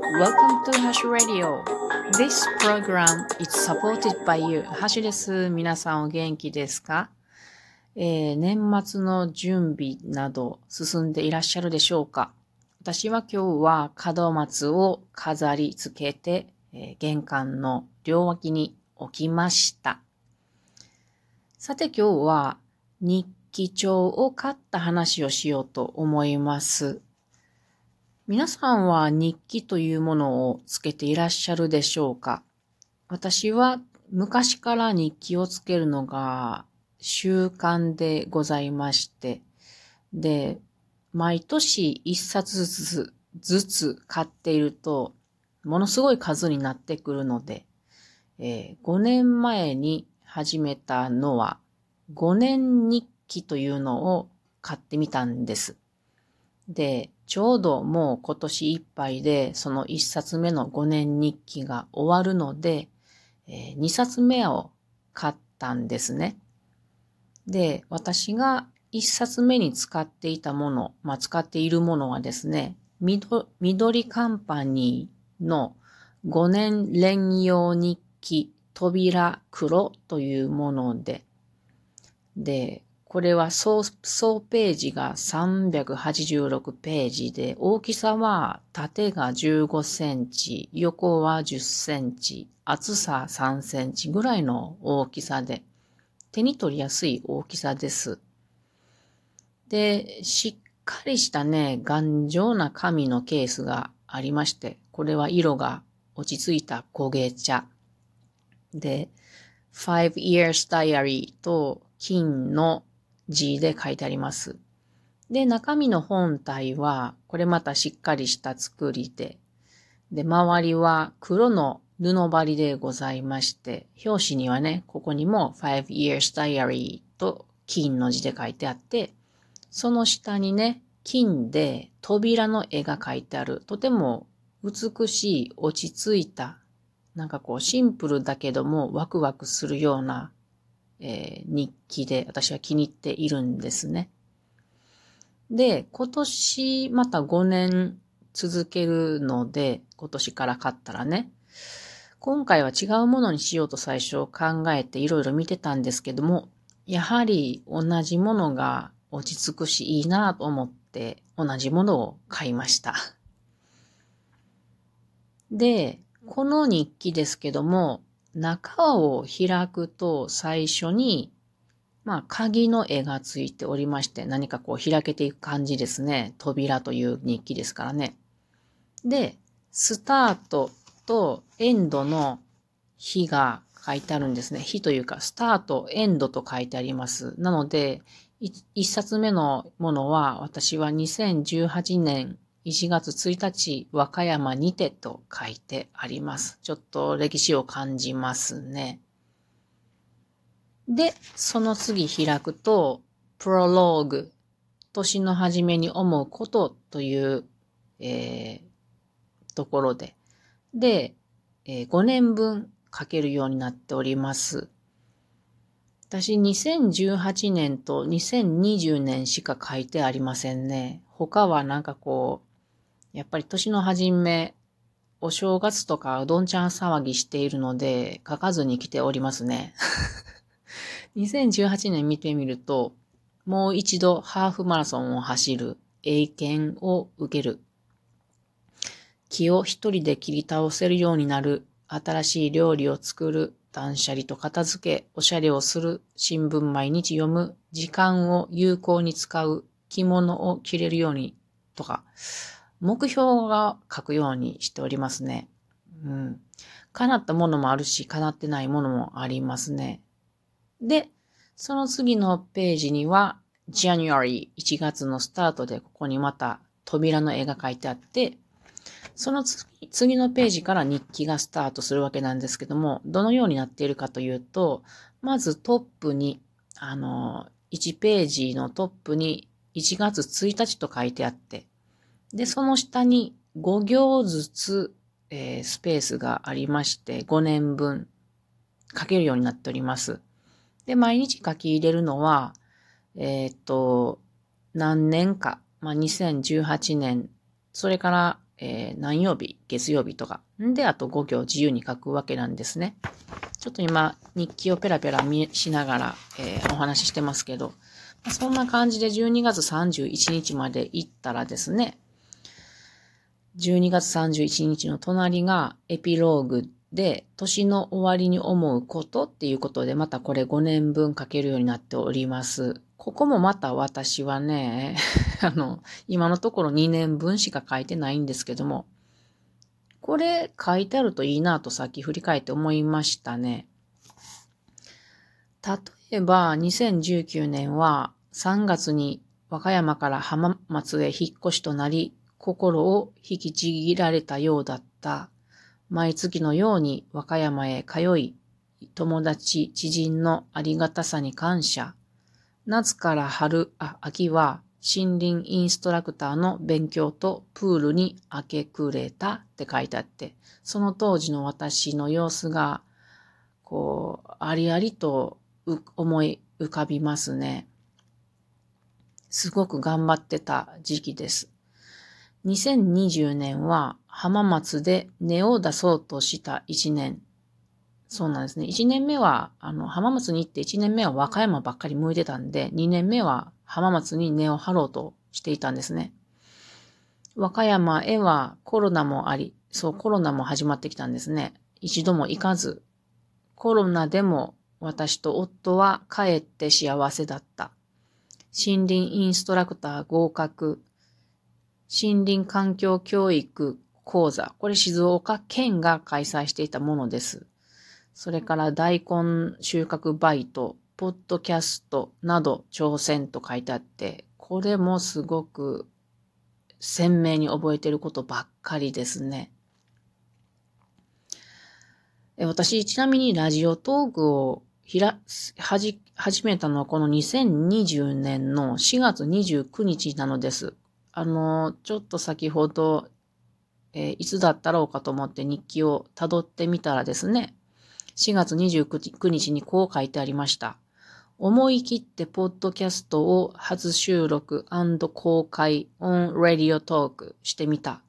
Welcome to Hash Radio. This program is supported by you. ハッシュです。皆さんお元気ですか、えー、年末の準備など進んでいらっしゃるでしょうか？私は今日は門松を飾り付けて、えー、玄関の両脇に置きました。さて今日は日記帳を買った話をしようと思います。皆さんは日記というものをつけていらっしゃるでしょうか？私は昔から日記をつけるのが習慣でございまして、で、毎年一冊ずつずつ買っていると、ものすごい数になってくるので、えー、5年前に始めたのは、5年日記というのを買ってみたんです。で、ちょうどもう今年いっぱいで、その1冊目の5年日記が終わるので、えー、冊目を買ったんですね。で、私が1冊目に使っていたもの、まあ、使っているものはですね、緑カンパニーの5年連用日記扉黒というもので、で、これは総総ページが386ページで、大きさは縦が15センチ、横は10センチ、厚さ3センチぐらいの大きさで、手に取りやすい大きさです。で、しっかりしたね、頑丈な紙のケースがありまして、これは色が落ち着いた焦げ茶。で、Five Years Diary と金の字で書いてあります。で、中身の本体は、これまたしっかりした作りで、で、周りは黒の布張りでございまして、表紙にはね、ここにも Five Years Diary と金の字で書いてあって、その下にね、金で扉の絵が描いてある、とても美しい落ち着いた、なんかこうシンプルだけどもワクワクするようなえー、日記で私は気に入っているんですね。で、今年また5年続けるので、今年から買ったらね、今回は違うものにしようと最初考えていろいろ見てたんですけども、やはり同じものが落ち着くしいいなと思って同じものを買いました。で、この日記ですけども、中を開くと最初に、まあ、鍵の絵がついておりまして、何かこう開けていく感じですね。扉という日記ですからね。で、スタートとエンドの日が書いてあるんですね。日というか、スタート、エンドと書いてあります。なので、一冊目のものは、私は2018年1月1日、和歌山にてと書いてあります。ちょっと歴史を感じますね。で、その次開くと、プロローグ、年の初めに思うことという、えー、ところで、で、えー、5年分書けるようになっております。私、2018年と2020年しか書いてありませんね。他はなんかこう、やっぱり年の初め、お正月とかうどんちゃん騒ぎしているので、書かずに来ておりますね。2018年見てみると、もう一度ハーフマラソンを走る、英検を受ける、木を一人で切り倒せるようになる、新しい料理を作る、断捨離と片付け、おしゃれをする、新聞毎日読む、時間を有効に使う、着物を着れるように、とか、目標が書くようにしておりますね。うん。叶ったものもあるし、叶ってないものもありますね。で、その次のページには、January 1月のスタートでここにまた扉の絵が描いてあって、その次のページから日記がスタートするわけなんですけども、どのようになっているかというと、まずトップに、あの、1ページのトップに1月1日と書いてあって、で、その下に5行ずつ、えー、スペースがありまして、5年分書けるようになっております。で、毎日書き入れるのは、えー、っと、何年か、まあ、2018年、それから、えー、何曜日、月曜日とか。んで、あと5行自由に書くわけなんですね。ちょっと今、日記をペラペラ見しながら、えー、お話ししてますけど、そんな感じで12月31日まで行ったらですね、12月31日の隣がエピローグで、年の終わりに思うことっていうことで、またこれ5年分書けるようになっております。ここもまた私はね、あの、今のところ2年分しか書いてないんですけども、これ書いてあるといいなとさっき振り返って思いましたね。例えば、2019年は3月に和歌山から浜松へ引っ越しとなり、心を引きちぎられたようだった。毎月のように和歌山へ通い、友達、知人のありがたさに感謝。夏から春、あ、秋は森林インストラクターの勉強とプールに明け暮れたって書いてあって、その当時の私の様子が、こう、ありありと思い浮かびますね。すごく頑張ってた時期です。2020年は浜松で根を出そうとした1年。そうなんですね。1年目は、あの、浜松に行って1年目は和歌山ばっかり向いてたんで、2年目は浜松に根を張ろうとしていたんですね。和歌山へはコロナもあり、そうコロナも始まってきたんですね。一度も行かず、コロナでも私と夫は帰って幸せだった。森林インストラクター合格、森林環境教育講座、これ静岡県が開催していたものです。それから大根収穫バイト、ポッドキャストなど挑戦と書いてあって、これもすごく鮮明に覚えていることばっかりですね。私、ちなみにラジオトークをひら、はじ、始めたのはこの2020年の4月29日なのです。あの、ちょっと先ほど、えー、いつだったろうかと思って日記を辿ってみたらですね、4月29日にこう書いてありました。思い切ってポッドキャストを初収録公開オンラディオトークしてみた。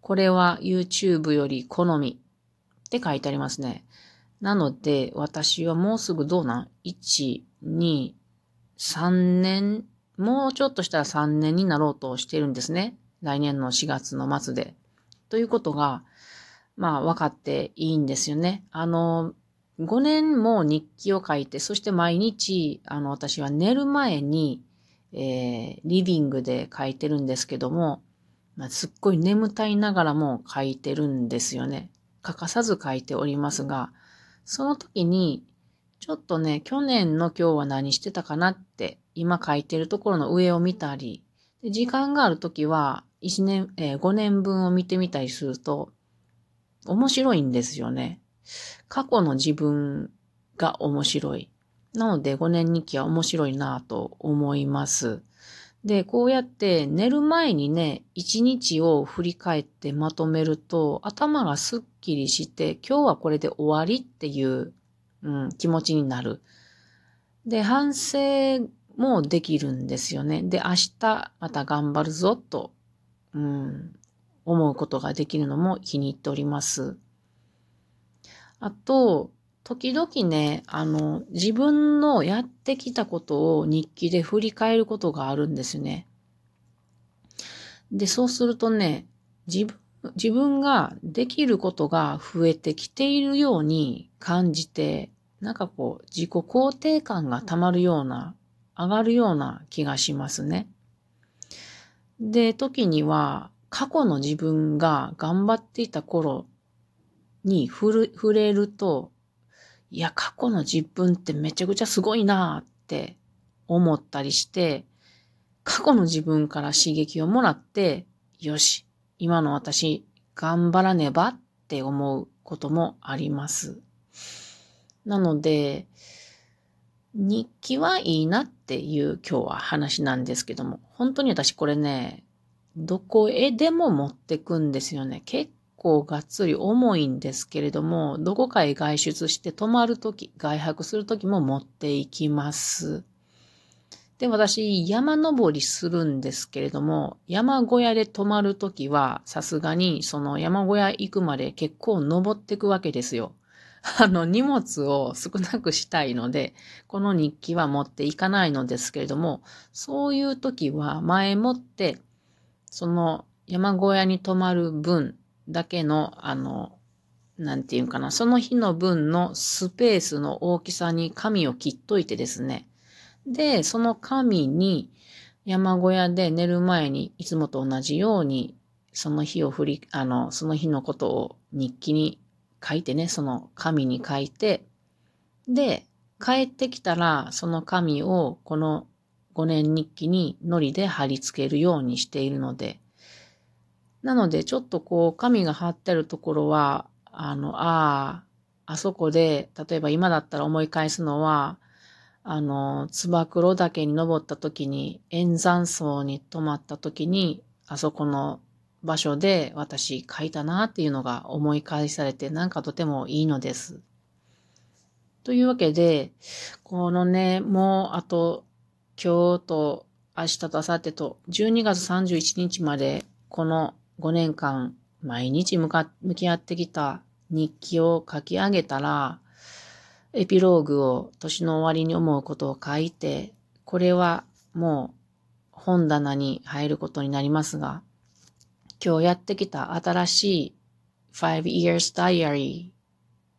これは YouTube より好みって書いてありますね。なので、私はもうすぐどうなん ?1、2、3年、もうちょっとしたら3年になろうとしてるんですね。来年の4月の末で。ということが、まあ分かっていいんですよね。あの、5年も日記を書いて、そして毎日、あの、私は寝る前に、えー、リビングで書いてるんですけども、まあ、すっごい眠たいながらも書いてるんですよね。欠かさず書いておりますが、その時に、ちょっとね、去年の今日は何してたかなって、今書いてるところの上を見たり、で時間がある時は、1年、えー、5年分を見てみたりすると、面白いんですよね。過去の自分が面白い。なので5年日記は面白いなと思います。で、こうやって寝る前にね、一日を振り返ってまとめると、頭がすっきりして、今日はこれで終わりっていう、うん、気持ちになる。で、反省もできるんですよね。で、明日また頑張るぞと、うん、思うことができるのも気に入っております。あと、時々ね、あの、自分のやってきたことを日記で振り返ることがあるんですね。で、そうするとね、自分、自分ができることが増えてきているように感じて、なんかこう、自己肯定感が溜まるような、上がるような気がしますね。で、時には、過去の自分が頑張っていた頃に触れると、いや、過去の自分ってめちゃくちゃすごいなって思ったりして、過去の自分から刺激をもらって、よし、今の私頑張らねばって思うこともあります。なので、日記はいいなっていう今日は話なんですけども、本当に私これね、どこへでも持ってくんですよね。結構がっつり重いんですけれども、どこかへ外出して泊まるとき、外泊するときも持っていきます。で、私、山登りするんですけれども、山小屋で泊まるときは、さすがに、その山小屋行くまで結構登ってくわけですよ。あの、荷物を少なくしたいので、この日記は持っていかないのですけれども、そういうときは前もって、その山小屋に泊まる分だけの、あの、なんていうかな、その日の分のスペースの大きさに紙を切っといてですね、で、その紙に山小屋で寝る前にいつもと同じようにその日を振り、あの、その日のことを日記に書いてね、その紙に書いて、で、帰ってきたらその紙をこの5年日記に糊で貼り付けるようにしているので、なのでちょっとこう紙が貼ってるところは、あの、ああ、あそこで、例えば今だったら思い返すのは、あの、つば九郎岳に登った時に、円山荘に泊まった時に、あそこの場所で私書いたなっていうのが思い返されて、なんかとてもいいのです。というわけで、このね、もうあと今日と明日と明後日と12月31日までこの5年間毎日向か向き合ってきた日記を書き上げたら、エピローグを年の終わりに思うことを書いて、これはもう本棚に入ることになりますが、今日やってきた新しい5 years diary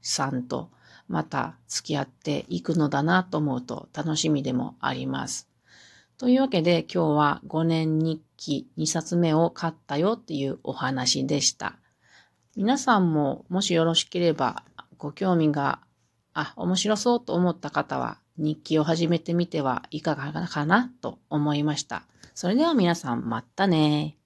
さんとまた付き合っていくのだなと思うと楽しみでもあります。というわけで今日は5年日記2冊目を買ったよっていうお話でした。皆さんももしよろしければご興味があ、面白そうと思った方は日記を始めてみてはいかがかなと思いました。それでは皆さんまたね